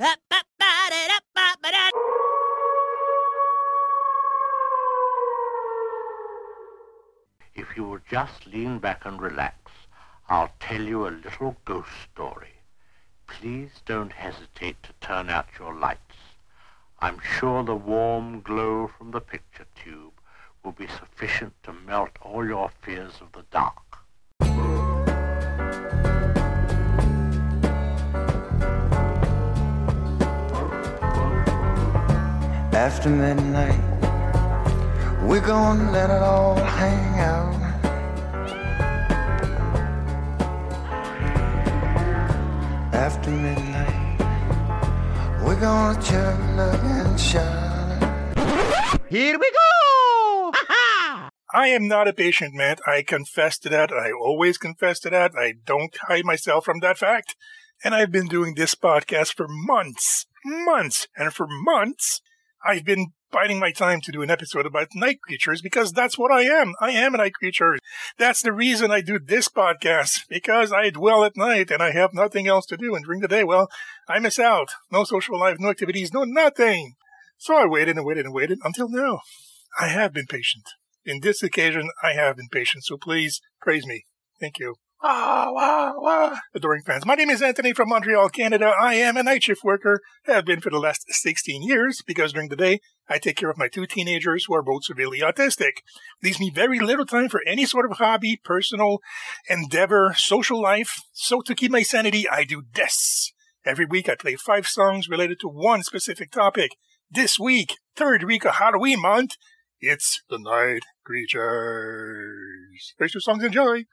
If you will just lean back and relax, I'll tell you a little ghost story. Please don't hesitate to turn out your lights. I'm sure the warm glow from the picture tube will be sufficient to melt all your fears of the dark. After midnight, we're gonna let it all hang out. After midnight, we're gonna chug and shine. Here we go! I am not a patient, Matt. I confess to that. I always confess to that. I don't hide myself from that fact. And I've been doing this podcast for months, months, and for months, I've been biding my time to do an episode about night creatures because that's what I am. I am a night creature. That's the reason I do this podcast because I dwell at night and I have nothing else to do. And during the day, well, I miss out. No social life, no activities, no nothing. So I waited and waited and waited until now. I have been patient. In this occasion, I have been patient. So please praise me. Thank you. Ah, wah, wah. Adoring fans. My name is Anthony from Montreal, Canada. I am a night shift worker, have been for the last 16 years, because during the day, I take care of my two teenagers who are both severely autistic. Leaves me very little time for any sort of hobby, personal endeavor, social life. So to keep my sanity, I do this. Every week I play five songs related to one specific topic. This week, third week of Halloween month, it's the Night Creatures. Here's two songs, enjoy.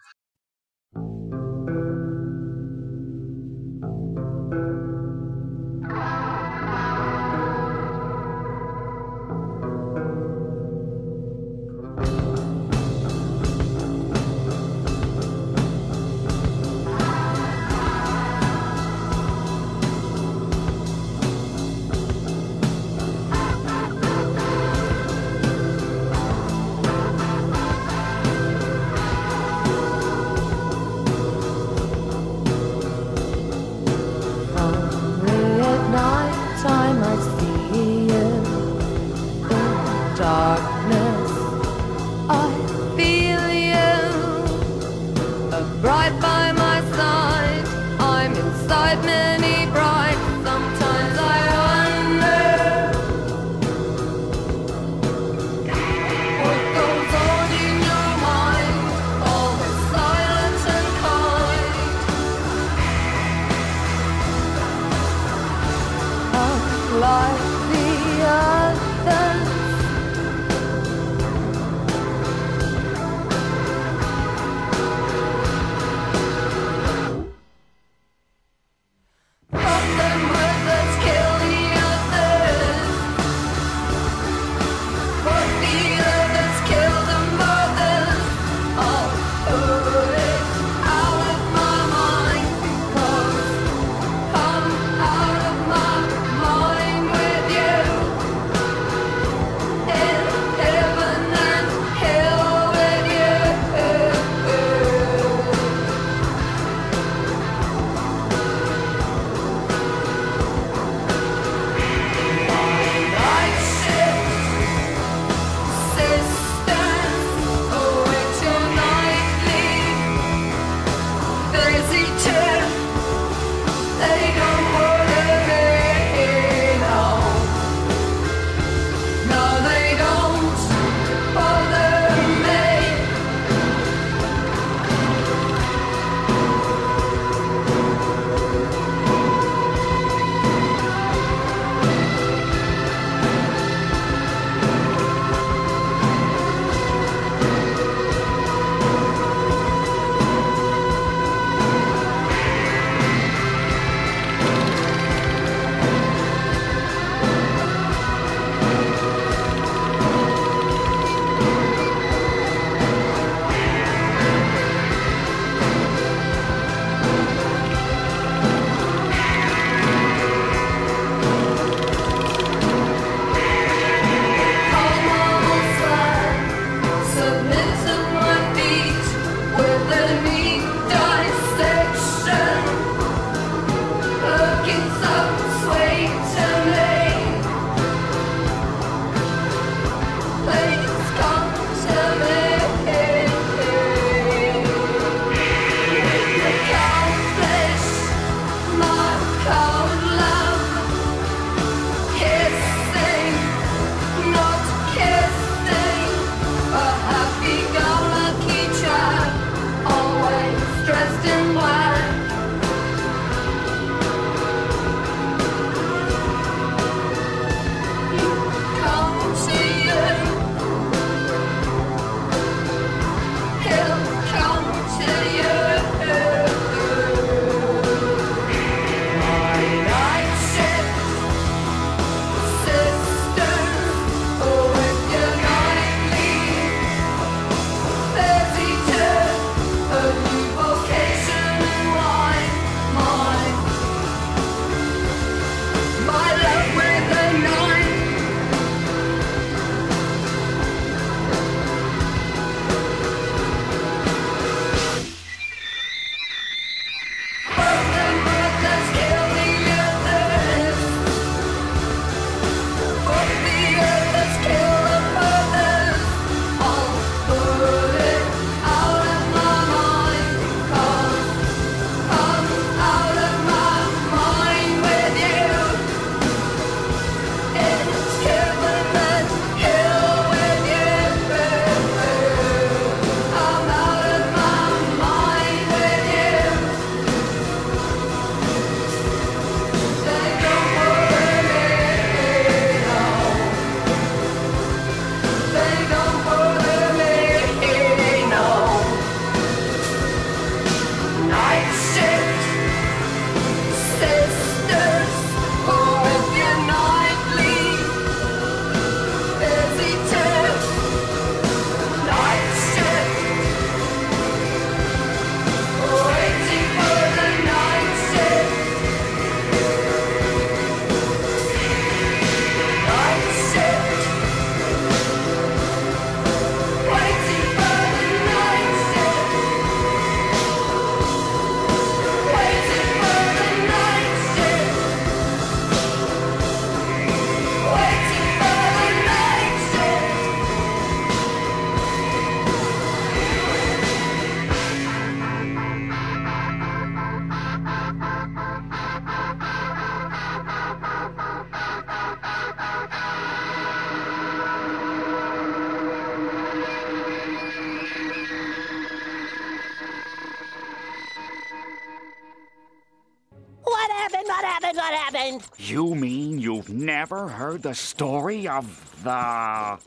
What happened. You mean you've never heard the story of the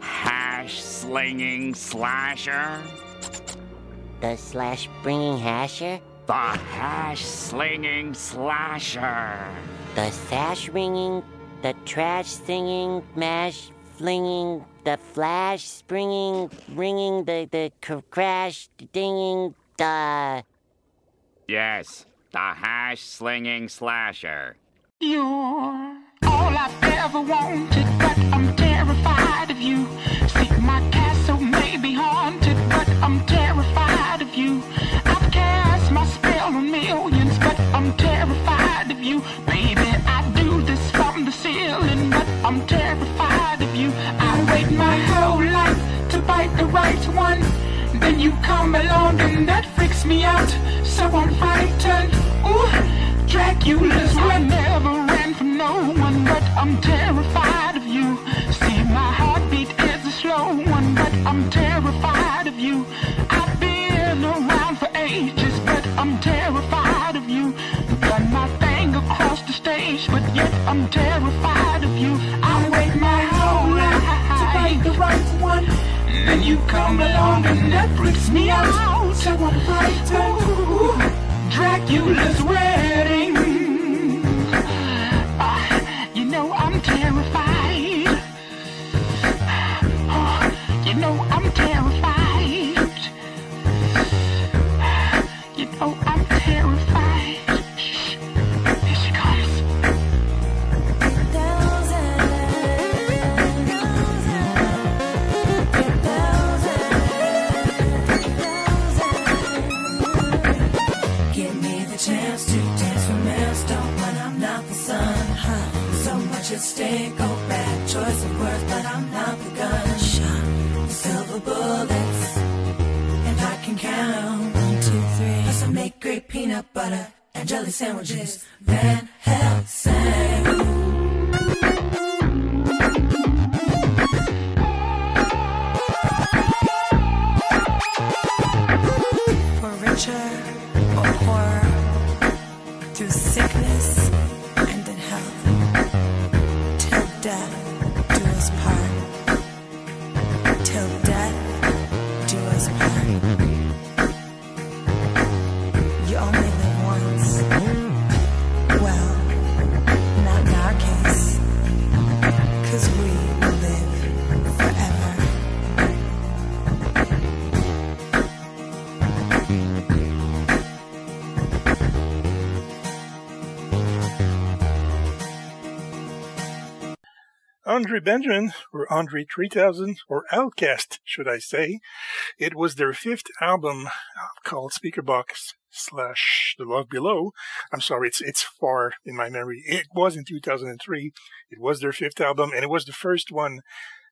hash slinging slasher? The slash bringing hasher? The hash slinging slasher. The sash ringing, the trash singing, mash flinging, the flash springing, ringing, the, the cr- crash dinging, the. Yes, the hash slinging slasher. You're all I've ever wanted, but I'm terrified of you. See, my castle may be haunted, but I'm terrified of you. I've cast my spell on millions, but I'm terrified of you. Baby, I do this from the ceiling, but I'm terrified of you. I wait my whole life to bite the right one. Then you come along and that freaks me out. So I'm frightened. Ooh, Dracula's I never ran from no one, but I'm terrified of you. See, my heartbeat is a slow one, but I'm terrified of you. I've been around for ages, but I'm terrified of you. Done my thing across the stage, but yet I'm terrified of you. I wait my whole life to find the right one. And Then you come along and that freaks me out. I'm frightened. Ooh, Dracula's wedding. Sandwiches. Van Andre Benjamin, or Andre 3000, or OutKast, should I say. It was their fifth album uh, called Speakerboxxx slash The Love Below. I'm sorry, it's, it's far in my memory. It was in 2003. It was their fifth album, and it was the first one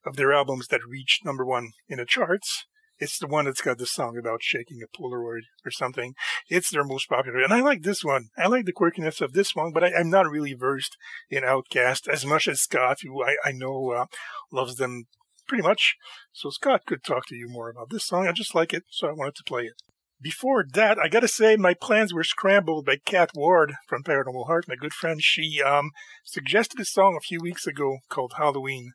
of their albums that reached number one in the charts. It's the one that's got the song about shaking a Polaroid or something. It's their most popular. And I like this one. I like the quirkiness of this one, but I, I'm not really versed in OutKast as much as Scott, who I, I know uh, loves them pretty much. So Scott could talk to you more about this song. I just like it, so I wanted to play it. Before that, I gotta say my plans were scrambled by Kat Ward from Paranormal Heart, my good friend. She um, suggested a song a few weeks ago called Halloween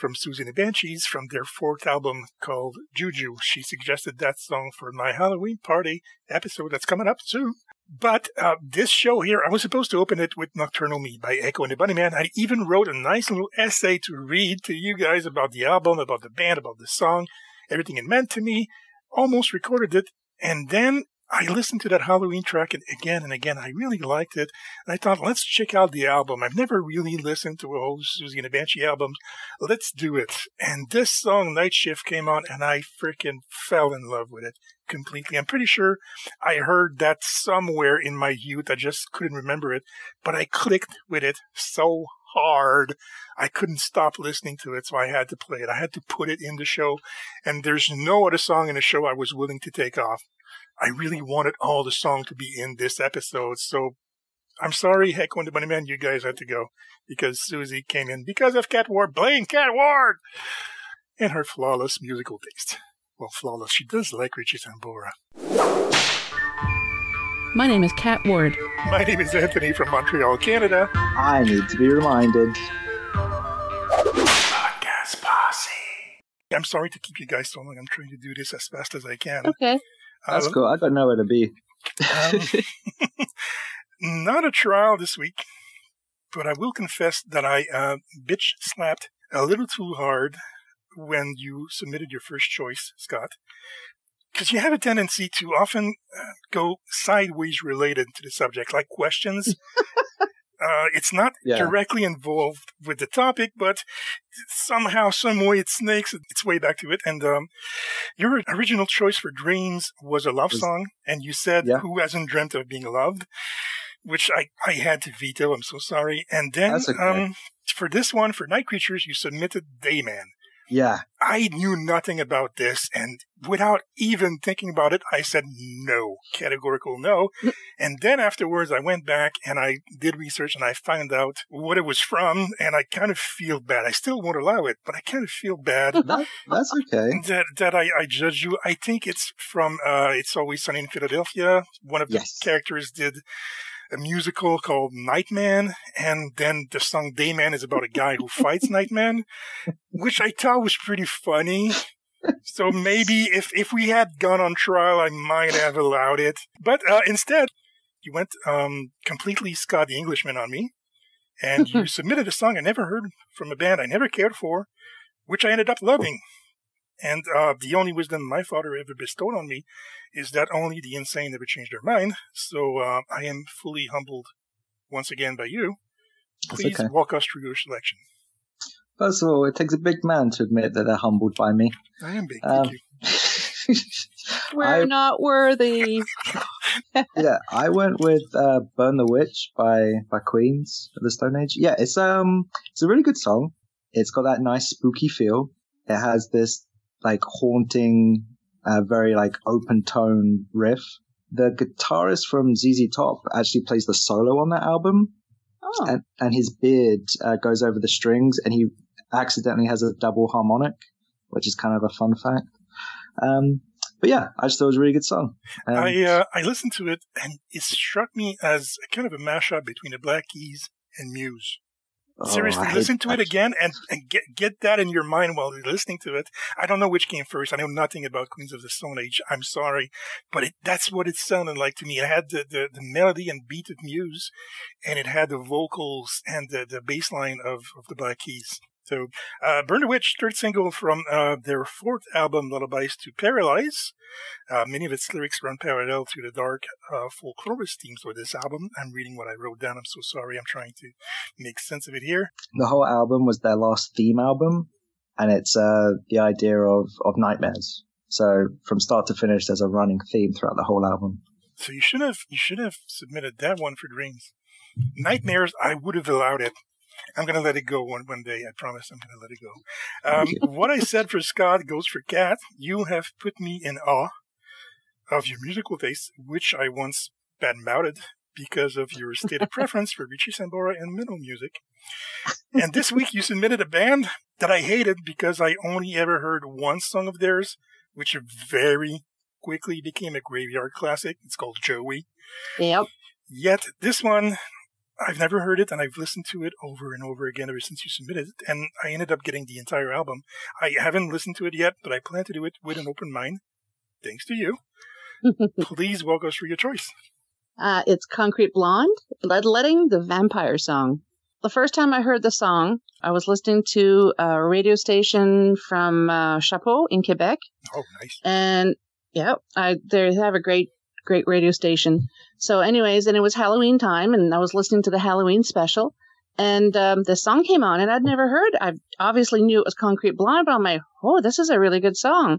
from Siouxsie and the Banshees from their fourth album called Juju. She suggested that song for my Halloween party episode that's coming up soon. But uh, this show here, I was supposed to open it with Nocturnal Me by Echo and the Bunnymen. I even wrote a nice little essay to read to you guys about the album, about the band, about the song, everything it meant to me. Almost recorded it. And then I listened to that Halloween track again and again. I really liked it. And I thought, let's check out the album. I've never really listened to a whole Siouxsie and the Banshee album. Let's do it. And this song, Night Shift, came on and I freaking fell in love with it completely. I'm pretty sure I heard that somewhere in my youth. I just couldn't remember it, but I clicked with it so hard. I couldn't stop listening to it, so I had to play it. I had to put it in the show. And there's no other song in the show I was willing to take off. I really wanted all the song to be in this episode, so I'm sorry, Heck and the Bunnymen, you guys had to go because Siouxsie came in because of Cat Ward. Blame Cat Ward! And her flawless musical taste. Well, flawless. She does like Richie Sambora. My name is Cat Ward. My name is Anthony from Montreal, Canada. I need to be reminded. Podcast Posse. I'm sorry to keep you guys so long. I'm trying to do this as fast as I can. Okay. That's Uh, cool. I got nowhere to be. Um, not a trial this week, but I will confess that I uh, bitch slapped a little too hard when you submitted your first choice, Scott. Because you have a tendency to often uh, go sideways related to the subject, like questions. uh, it's not Yeah. directly involved with the topic, but somehow, some way, it snakes its way back to it. And um, your original choice for Dreams was a love Was- song, and you said, Yeah. Who hasn't dreamt of being loved? Which I, I had to veto. I'm so sorry. And then okay. um, for this one, for Night Creatures, you submitted Dayman. Yeah. I knew nothing about this, and without even thinking about it, I said no, categorical no. and then afterwards, I went back and I did research and I found out what it was from, and I kind of feel bad. I still won't allow it, but I kind of feel bad That, that's okay. that that I, I judge you. I think it's from uh, It's Always Sunny in Philadelphia. One of the characters did a musical called Nightman, and then the song Dayman is about a guy who fights Nightman, which I thought was pretty funny. So maybe if if we had gone on trial, I might have allowed it. But uh, instead, you went um, completely Scott the Englishman on me, and you submitted a song I never heard from a band I never cared for, which I ended up loving. And uh, the only wisdom my father ever bestowed on me is that only the insane ever change their mind. So uh, I am fully humbled once again by you. Please okay. walk us through your selection. First of all, it takes a big man to admit that they're humbled by me. I am big. Um, Thank you. We're I- not worthy. yeah, I went with uh, "Burn the Witch" by by Queens of the Stone Age. Yeah, it's um, it's a really good song. It's got that nice spooky feel. It has this like haunting, uh, very like open tone riff. The guitarist from ZZ Top actually plays the solo on that album, Oh. and and his beard uh, goes over the strings, and he accidentally has a double harmonic, which is kind of a fun fact. Um, but yeah, I just thought it was a really good song. Um, I uh, I listened to it and it struck me as a kind of a mashup between the Black Keys and Muse. Oh, Seriously, hate listen to it again and, and get get that in your mind while you're listening to it. I don't know which came first. I know nothing about Queens of the Stone Age. I'm sorry, but it, that's what it sounded like to me. It had the, the, the melody and beat of Muse, and it had the vocals and the, the bass line of, of the Black Keys. So, uh, Burn the Witch, third single from uh, their fourth album, Lullabies to Paralyze. Uh, many of its lyrics run parallel to the dark uh, folklorist themes of this album. I'm reading what I wrote down. I'm so sorry. I'm trying to make sense of it here. the whole album was their last theme album, and it's uh, the idea of, of nightmares. So from start to finish, there's a running theme throughout the whole album. So you should have you should have submitted that one for Dreams. Nightmares, I would have allowed it. I'm gonna let it go one one day. I promise. I'm gonna let it go. Um, what I said for Scott goes for Kat. You have put me in awe of your musical taste, which I once badmouthed because of your stated preference for Richie Sambora and middle music. And this week you submitted a band that I hated because I only ever heard one song of theirs, which very quickly became a graveyard classic. It's called Joey. Yep. Yet this one, I've never heard it, and I've listened to it over and over again ever since you submitted it, and I ended up getting the entire album. I haven't listened to it yet, but I plan to do it with an open mind, thanks to you. Please walk us through your choice. Uh, it's Concrete Blonde, Bloodletting, the vampire song. The first time I heard the song, I was listening to a radio station from uh, Chapeau in Quebec. Oh, nice. And yeah, I they have a great great radio station. So, anyways, and it was Halloween time, and I was listening to the Halloween special, and um, the song came on, and I'd never heard. I obviously knew it was Concrete Blonde, but I'm like, oh, this is a really good song.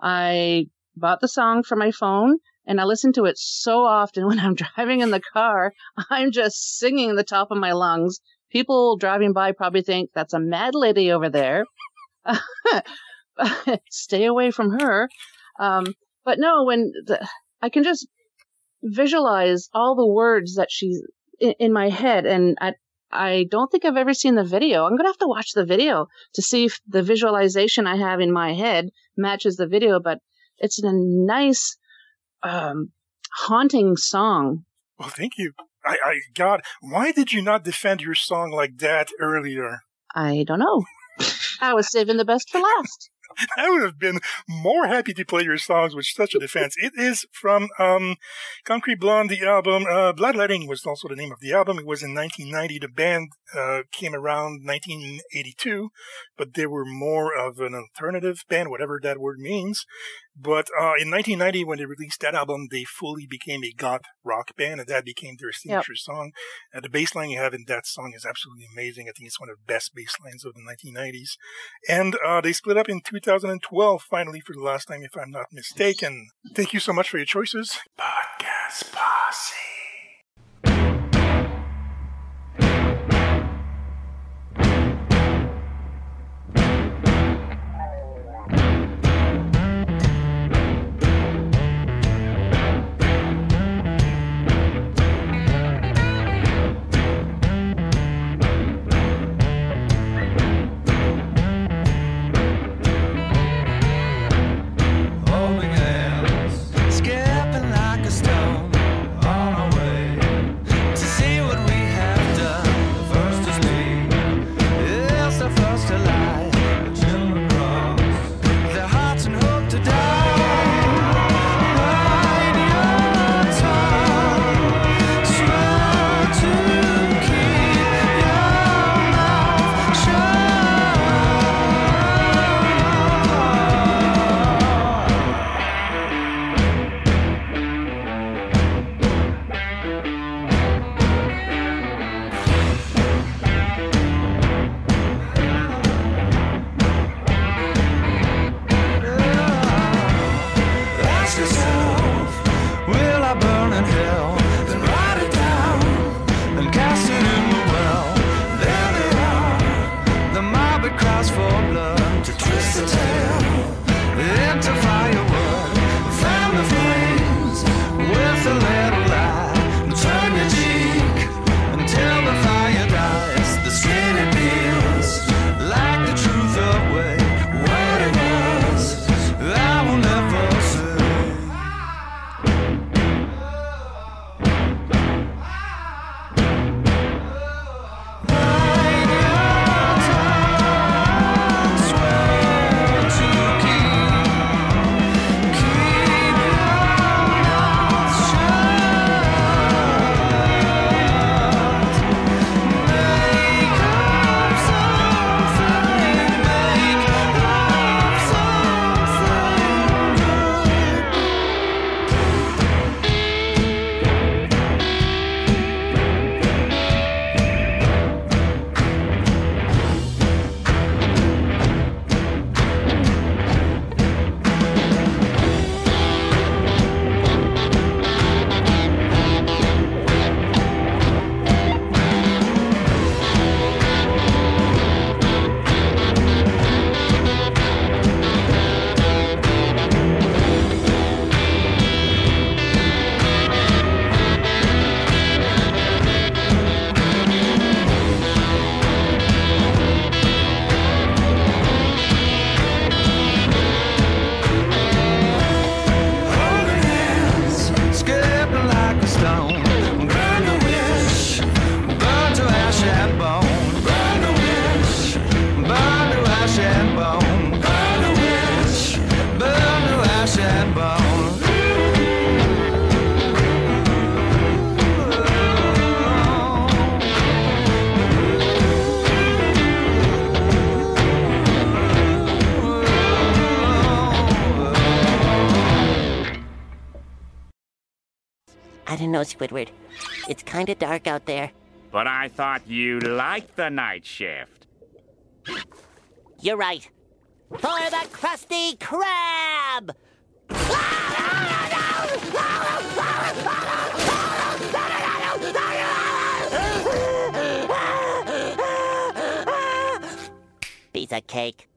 I bought the song for my phone, and I listen to it so often when I'm driving in the car. I'm just singing the top of my lungs. People driving by probably think that's a mad lady over there. Stay away from her. Um, but no, when the, I can just visualize all the words that she's in, in my head, and I, I don't think I've ever seen the video. I'm gonna have to watch the video to see if the visualization I have in my head matches the video. But it's a nice, um, haunting song. Well, thank you. I, I, God, why did you not defend your song like that earlier? I don't know. I was saving the best for last. I would have been more happy to play your songs with such a defense. it is from um, Concrete Blonde, the album. Uh, Bloodletting was also the name of the album. It was in 1990. The band uh, came around 1982, but they were more of an alternative band, whatever that word means. But uh, in 1990, when they released that album, they fully became a goth rock band, and that became their signature song. Uh, the bass line you have in that song is absolutely amazing. I think it's one of the best bass lines of the 1990s. And uh, they split up in 2012, finally, for the last time, if I'm not mistaken. Thank you so much for your choices. Podcast Posse. I don't know, Squidward. It's kind of dark out there. But I thought you liked the night shift. You're right. For the Krusty Krab! Piece of cake.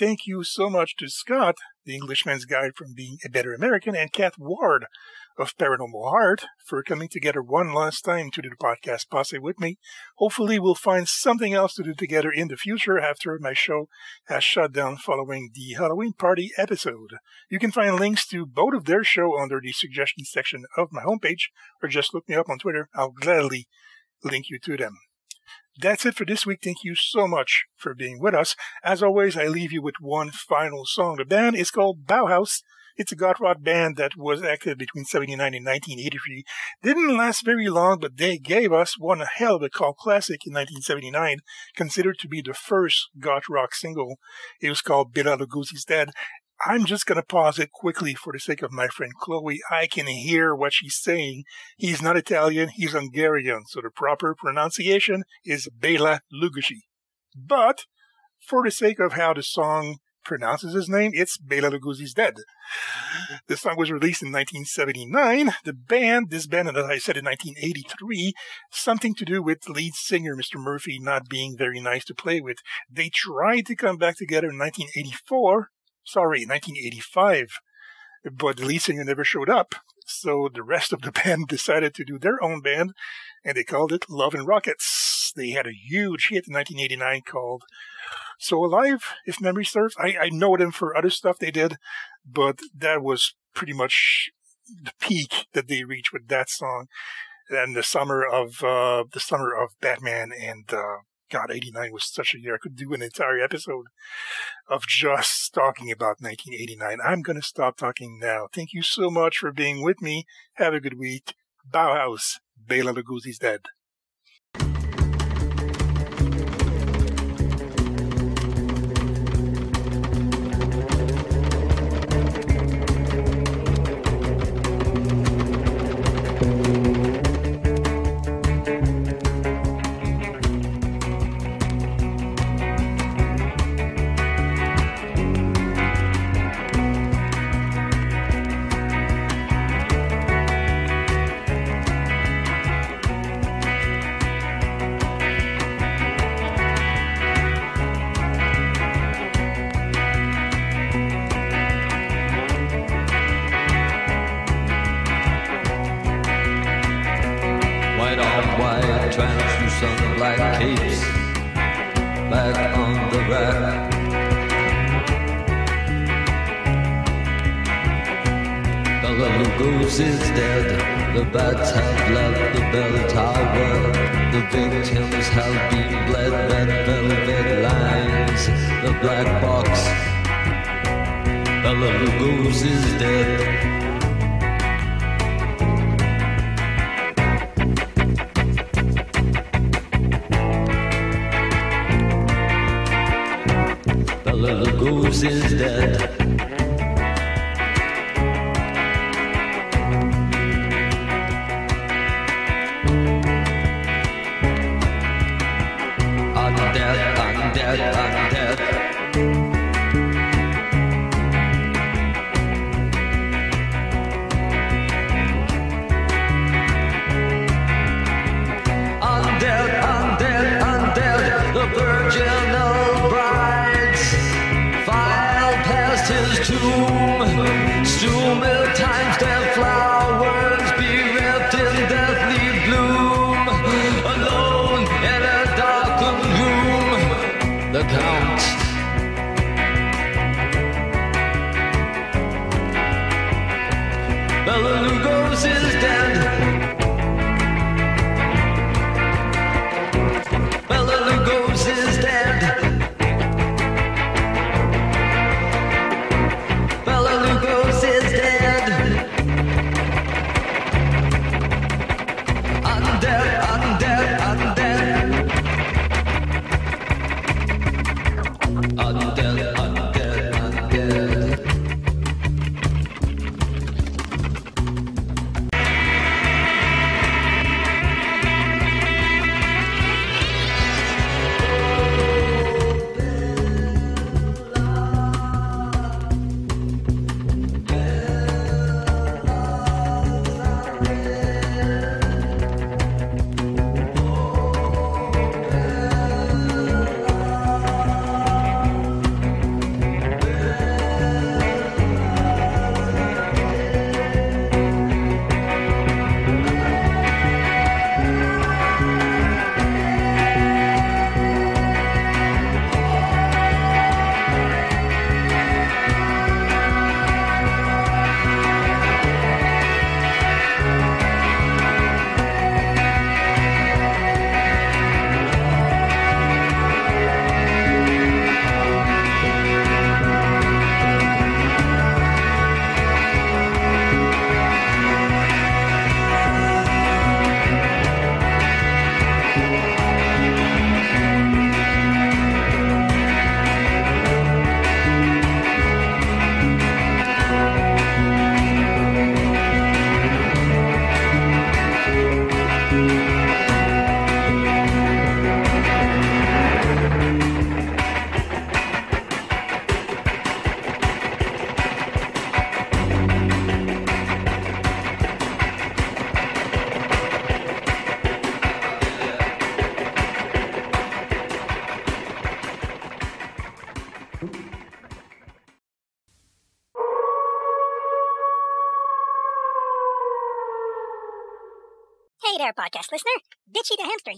Thank you so much to Scott, the Englishman's Guide from Being a Better American, and Kath Ward of Paranormal Heart for coming together one last time to do the podcast Posse with me. Hopefully, we'll find something else to do together in the future after my show has shut down following the Halloween party episode. You can find links to both of their show under the suggestions section of my homepage, or just look me up on Twitter. I'll gladly link you to them. That's it for this week. Thank you so much for being with us. As always, I leave you with one final song. The band is called Bauhaus. It's a goth rock band that was active between 79 and 1983. Didn't last very long, but they gave us one hell of a cult classic in 1979, considered to be the first goth rock single. It was called Bela Lugosi's Dead. I'm just going to pause it quickly for the sake of my friend Chloe. I can hear what she's saying. He's not Italian, he's Hungarian, so the proper pronunciation is Bela Lugosi. But for the sake of how the song pronounces his name, it's Bela Lugosi's Dead. The song was released in 1979. The band, disbanded, as I said, in 1983, something to do with lead singer Mr. Murphy not being very nice to play with. They tried to come back together in 1984, sorry, 1985, but lead singer never showed up. So the rest of the band decided to do their own band, and they called it Love and Rockets. They had a huge hit in 1989 called So Alive, if memory serves. I, I know them for other stuff they did, but that was pretty much the peak that they reached with that song. And the summer of uh, the summer of Batman and uh, God, 89 was such a year. I could do an entire episode of just talking about 1989. I'm going to stop talking now. Thank you so much for being with me. Have a good week. Bauhaus, Bela Lugosi's dead. Is dead.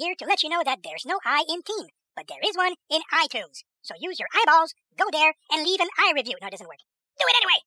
Here to let you know that there's no I in team, but there is one in iTunes. So use your eyeballs, go there, and leave an i review. No, it doesn't work. Do it anyway.